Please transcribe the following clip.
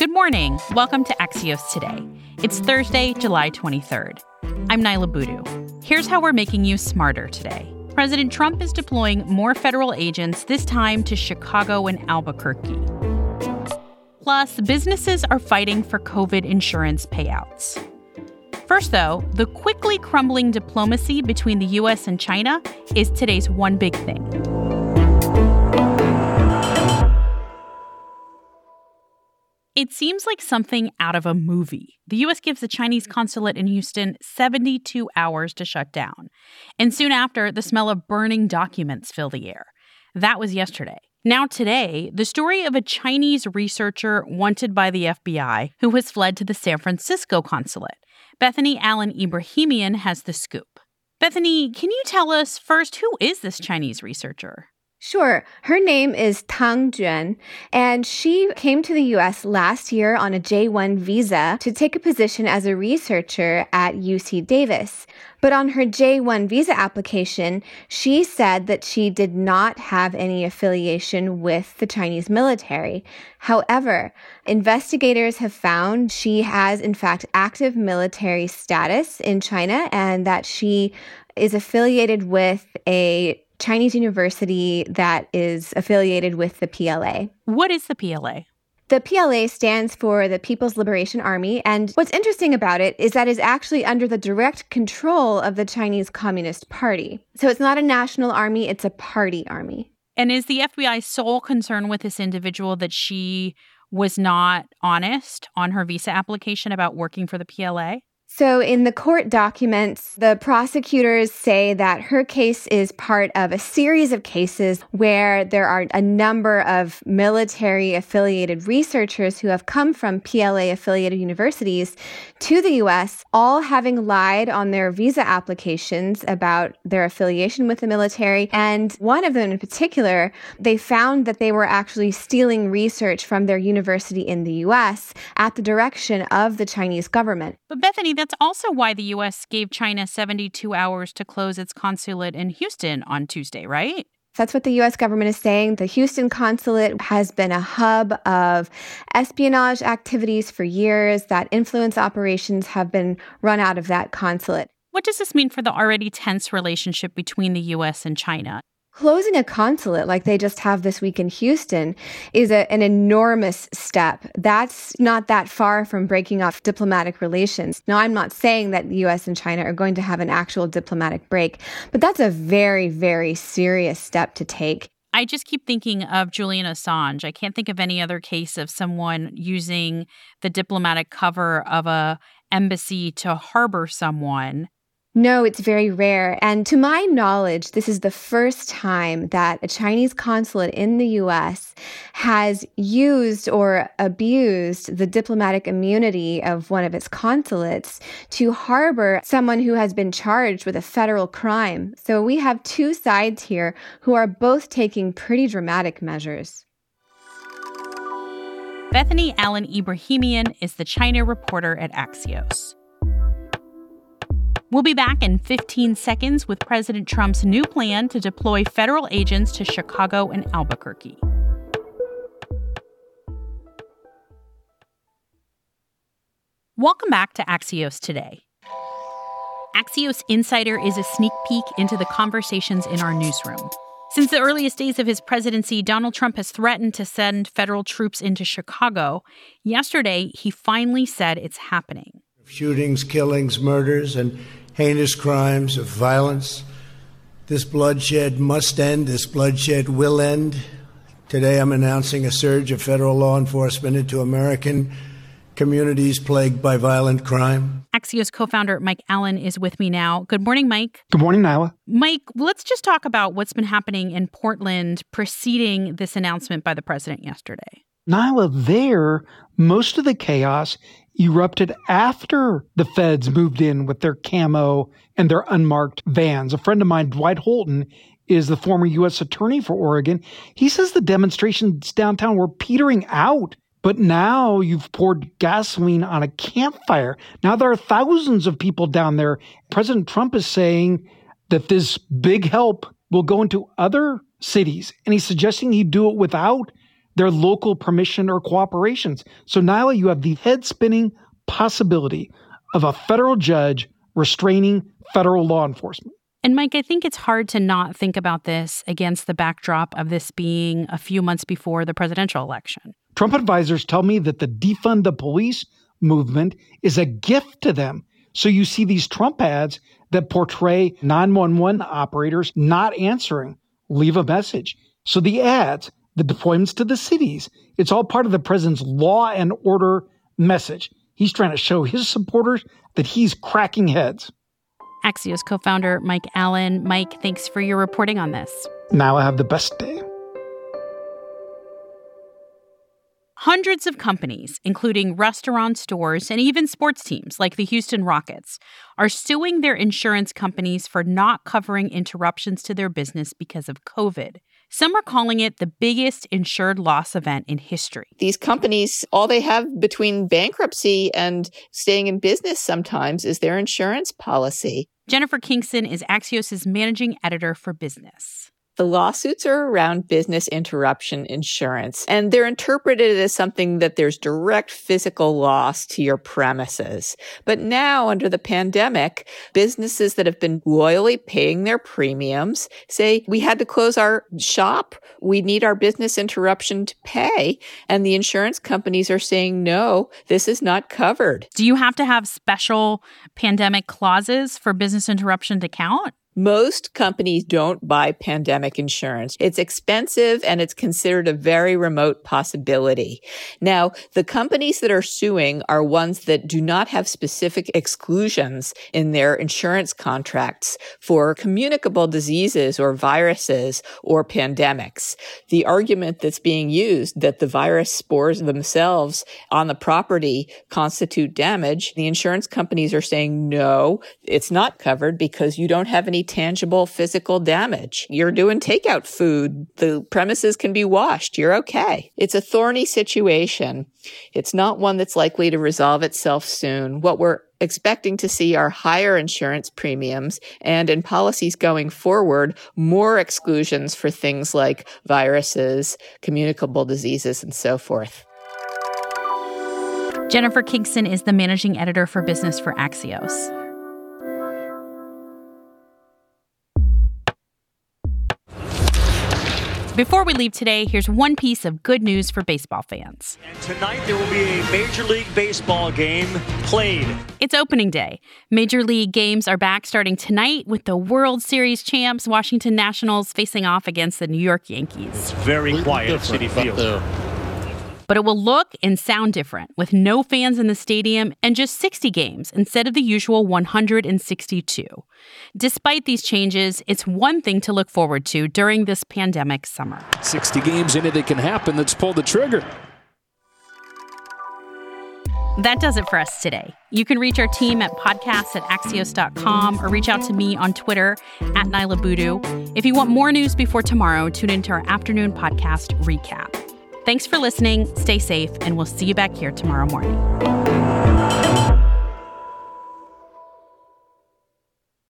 Good morning. Welcome to Axios Today. It's Thursday, July 23rd. I'm Niala Boodhoo. Here's how we're making you smarter today. President Trump is deploying more federal agents, this time to Chicago and Albuquerque. Plus, businesses are fighting for COVID insurance payouts. First, though, the quickly crumbling diplomacy between the U.S. and China is today's one big thing. It seems like something out of a movie. The U.S. gives the Chinese mm. consulate in Houston 72 hours to shut down. And soon after, the smell of burning documents fill the air. That was yesterday. Now, today, the story of a Chinese researcher wanted by the FBI who has fled to the San Francisco consulate. Bethany Allen Ebrahimian has the scoop. Bethany, can you tell us first who is this Chinese researcher? Sure. Her name is Tang Juan, and she came to the US last year on a J1 visa to take a position as a researcher at UC Davis. But on her J1 visa application, she said that she did not have any affiliation with the Chinese military. However, investigators have found she has, in fact, active military status in China and that she is affiliated with a Chinese university that is affiliated with the PLA. What is the PLA? The PLA stands for the People's Liberation Army. And what's interesting about it is that it's actually under the direct control of the Chinese Communist Party. So it's not a national army, it's a party army. And is the FBI's sole concern with this individual that she was not honest on her visa application about working for the PLA? So, in the court documents, the prosecutors say that her case is part of a series of cases where there are a number of military affiliated researchers who have come from PLA affiliated universities to the US, all having lied on their visa applications about their affiliation with the military. And one of them in particular, they found that they were actually stealing research from their university in the US at the direction of the Chinese government. But Bethany, that's also why the U.S. gave China 72 hours to close its consulate in Houston on Tuesday, right? That's what the US government is saying. The Houston consulate has been a hub of espionage activities for years, that influence operations have been run out of that consulate. What does this mean for the already tense relationship between the US and China? Closing a consulate like they just have this week in Houston is a, an enormous step. That's not that far from breaking off diplomatic relations. Now, I'm not saying that the US and China are going to have an actual diplomatic break, but that's a very, very serious step to take. I just keep thinking of Julian Assange. I can't think of any other case of someone using the diplomatic cover of a embassy to harbor someone no, it's very rare. And to my knowledge, this is the first time that a Chinese consulate in the US has used or abused the diplomatic immunity of one of its consulates to harbor someone who has been charged with a federal crime. So we have two sides here who are both taking pretty dramatic measures. Bethany Allen Ebrahimian is the China reporter at Axios. We'll be back in 15 seconds with President Trump's new plan to deploy federal agents to Chicago and Albuquerque. Welcome back to Axios Today. Axios Insider is a sneak peek into the conversations in our newsroom. Since the earliest days of his presidency, Donald Trump has threatened to send federal troops into Chicago. Yesterday, he finally said it's happening. Shootings, killings, murders, and heinous crimes of violence. This bloodshed must end. This bloodshed will end. Today, I'm announcing a surge of federal law enforcement into American communities plagued by violent crime. Axios co founder Mike Allen is with me now. Good morning, Mike. Good morning, Niala. Mike, let's just talk about what's been happening in Portland preceding this announcement by the president yesterday. Niala, there, most of the chaos erupted after the feds moved in with their camo and their unmarked vans. A friend of mine, Dwight Holton, is the former U.S. attorney for Oregon. He says the demonstrations downtown were petering out. But now you've poured gasoline on a campfire. Now there are thousands of people down there. President Trump is saying that this big help will go into other cities, and he's suggesting he do it without their local permission or cooperations. So, Niala, you have the head spinning possibility of a federal judge restraining federal law enforcement. And Mike, I think it's hard to not think about this against the backdrop of this being a few months before the presidential election. Trump advisors tell me that the defund the police movement is a gift to them. So you see these Trump ads that portray 911 operators not answering, leave a message. So the ads, the deployments to the cities, it's all part of the president's law and order message. He's trying to show his supporters that he's cracking heads. Axios co founder Mike Allen. Mike, thanks for your reporting on this. Now I have the best day. Hundreds of companies, including restaurant stores and even sports teams like the Houston Rockets, are suing their insurance companies for not covering interruptions to their business because of COVID. Some are calling it the biggest insured loss event in history. These companies, all they have between bankruptcy and staying in business sometimes is their insurance policy. Jennifer Kingston is Axios' managing editor for business. The lawsuits are around business interruption insurance, and they're interpreted as something that there's direct physical loss to your premises. But now, under the pandemic, businesses that have been loyally paying their premiums say, we had to close our shop. We need our business interruption to pay. And the insurance companies are saying, no, this is not covered. Do you have to have special pandemic clauses for business interruption to count? Most companies don't buy pandemic insurance. It's expensive and it's considered a very remote possibility. Now, the companies that are suing are ones that do not have specific exclusions in their insurance contracts for communicable diseases or viruses or pandemics. The argument that's being used that the virus spores themselves on the property constitute damage, the insurance companies are saying no, it's not covered because you don't have any tangible physical damage. You're doing takeout food. The premises can be washed. You're okay. It's a thorny situation. It's not one that's likely to resolve itself soon. What we're expecting to see are higher insurance premiums and in policies going forward, more exclusions for things like viruses, communicable diseases, and so forth. Jennifer Kingston is the managing editor for business for Axios. Before we leave today, here's one piece of good news for baseball fans. And tonight there will be a Major League Baseball game played. It's opening day. Major League games are back starting tonight with the World Series champs Washington Nationals facing off against the New York Yankees. It's very quiet at Citi Field. But it will look and sound different with no fans in the stadium and just 60 games instead of the usual 162. Despite these changes, it's one thing to look forward to during this pandemic summer. 60 games it can happen. Let's pull the trigger. That does it for us today. You can reach our team at podcasts at axios.com or reach out to me on Twitter at Niala Boodhoo. If you want more news before tomorrow, tune into our afternoon podcast recap. Thanks for listening, stay safe, and we'll see you back here tomorrow morning.